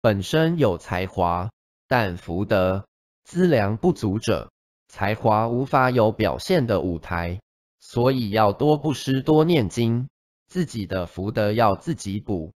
本身有才华但福德资粮不足者才华无法有表现的舞台所以要多布施多念经自己的福德要自己补